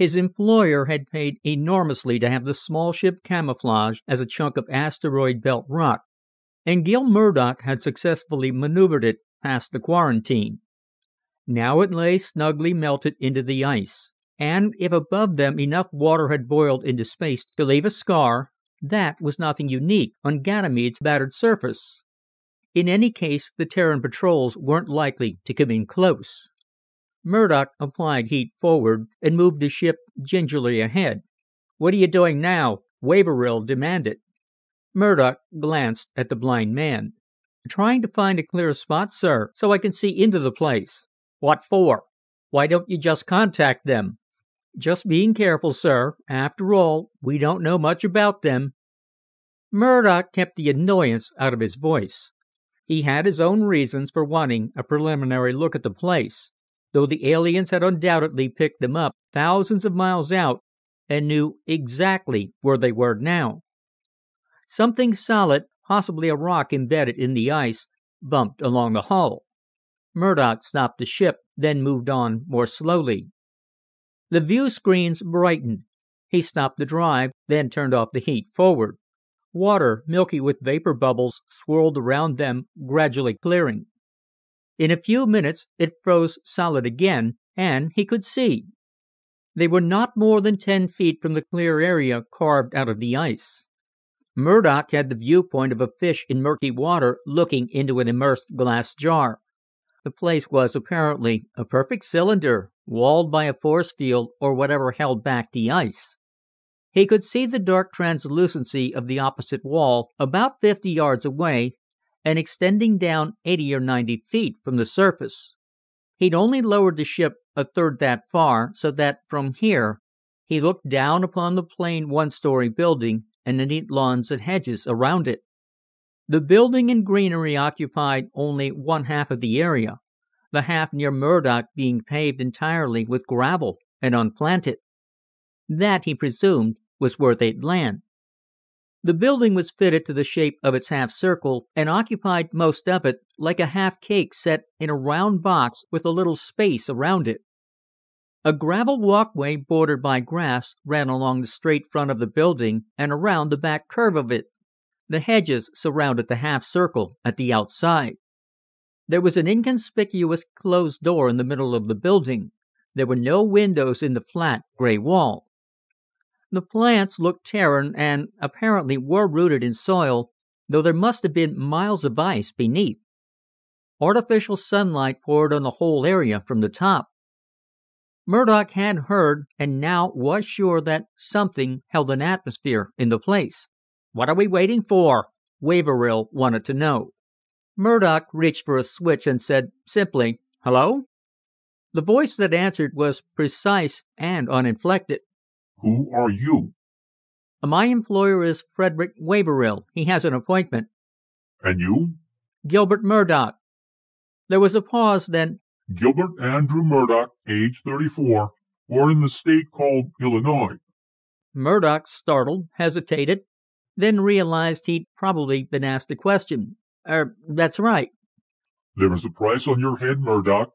His employer had paid enormously to have the small ship camouflaged as a chunk of asteroid belt rock, and Gil Murdock had successfully maneuvered it past the quarantine. Now it lay snugly melted into the ice, and if above them enough water had boiled into space to leave a scar, that was nothing unique on Ganymede's battered surface. In any case, the Terran patrols weren't likely to come in close. Murdock applied heat forward and moved the ship gingerly ahead. "What are you doing now?" Waverill demanded. Murdock glanced at the blind man. "Trying to find a clear spot, sir, so I can see into the place." "What for? Why don't you just contact them?" "Just being careful, sir. After all, we don't know much about them." Murdock kept the annoyance out of his voice. He had his own reasons for wanting a preliminary look at the place though the aliens had undoubtedly picked them up thousands of miles out and knew exactly where they were now. Something solid, possibly a rock embedded in the ice, bumped along the hull. Murdock stopped the ship, then moved on more slowly. The view screens brightened. He stopped the drive, then turned off the heat forward. Water, milky with vapor bubbles, swirled around them, gradually clearing. In a few minutes it froze solid again, and he could see. They were not more than ten feet from the clear area carved out of the ice. Murdock had the viewpoint of a fish in murky water looking into an immersed glass jar. The place was apparently a perfect cylinder, walled by a force field or whatever held back the ice. He could see the dark translucency of the opposite wall about fifty yards away and extending down eighty or ninety feet from the surface. He'd only lowered the ship a third that far, so that from here he looked down upon the plain one story building and the neat lawns and hedges around it. The building and greenery occupied only one half of the area, the half near Murdock being paved entirely with gravel and unplanted. That, he presumed, was where they'd land. The building was fitted to the shape of its half circle, and occupied most of it, like a half cake set in a round box with a little space around it. A gravel walkway bordered by grass ran along the straight front of the building and around the back curve of it. The hedges surrounded the half circle at the outside. There was an inconspicuous closed door in the middle of the building. There were no windows in the flat, gray wall. The plants looked Terran and apparently were rooted in soil, though there must have been miles of ice beneath. Artificial sunlight poured on the whole area from the top. Murdock had heard and now was sure that something held an atmosphere in the place. "What are we waiting for?" Waverill wanted to know. Murdock reached for a switch and said simply, "Hello?" The voice that answered was precise and uninflected. Who are you? My employer is Frederick Waverill. He has an appointment. And you? Gilbert Murdock. There was a pause, then Gilbert Andrew Murdock, age 34, born in the state called Illinois. Murdock, startled, hesitated, then realized he'd probably been asked a question. Er, that's right. There is a price on your head, Murdock,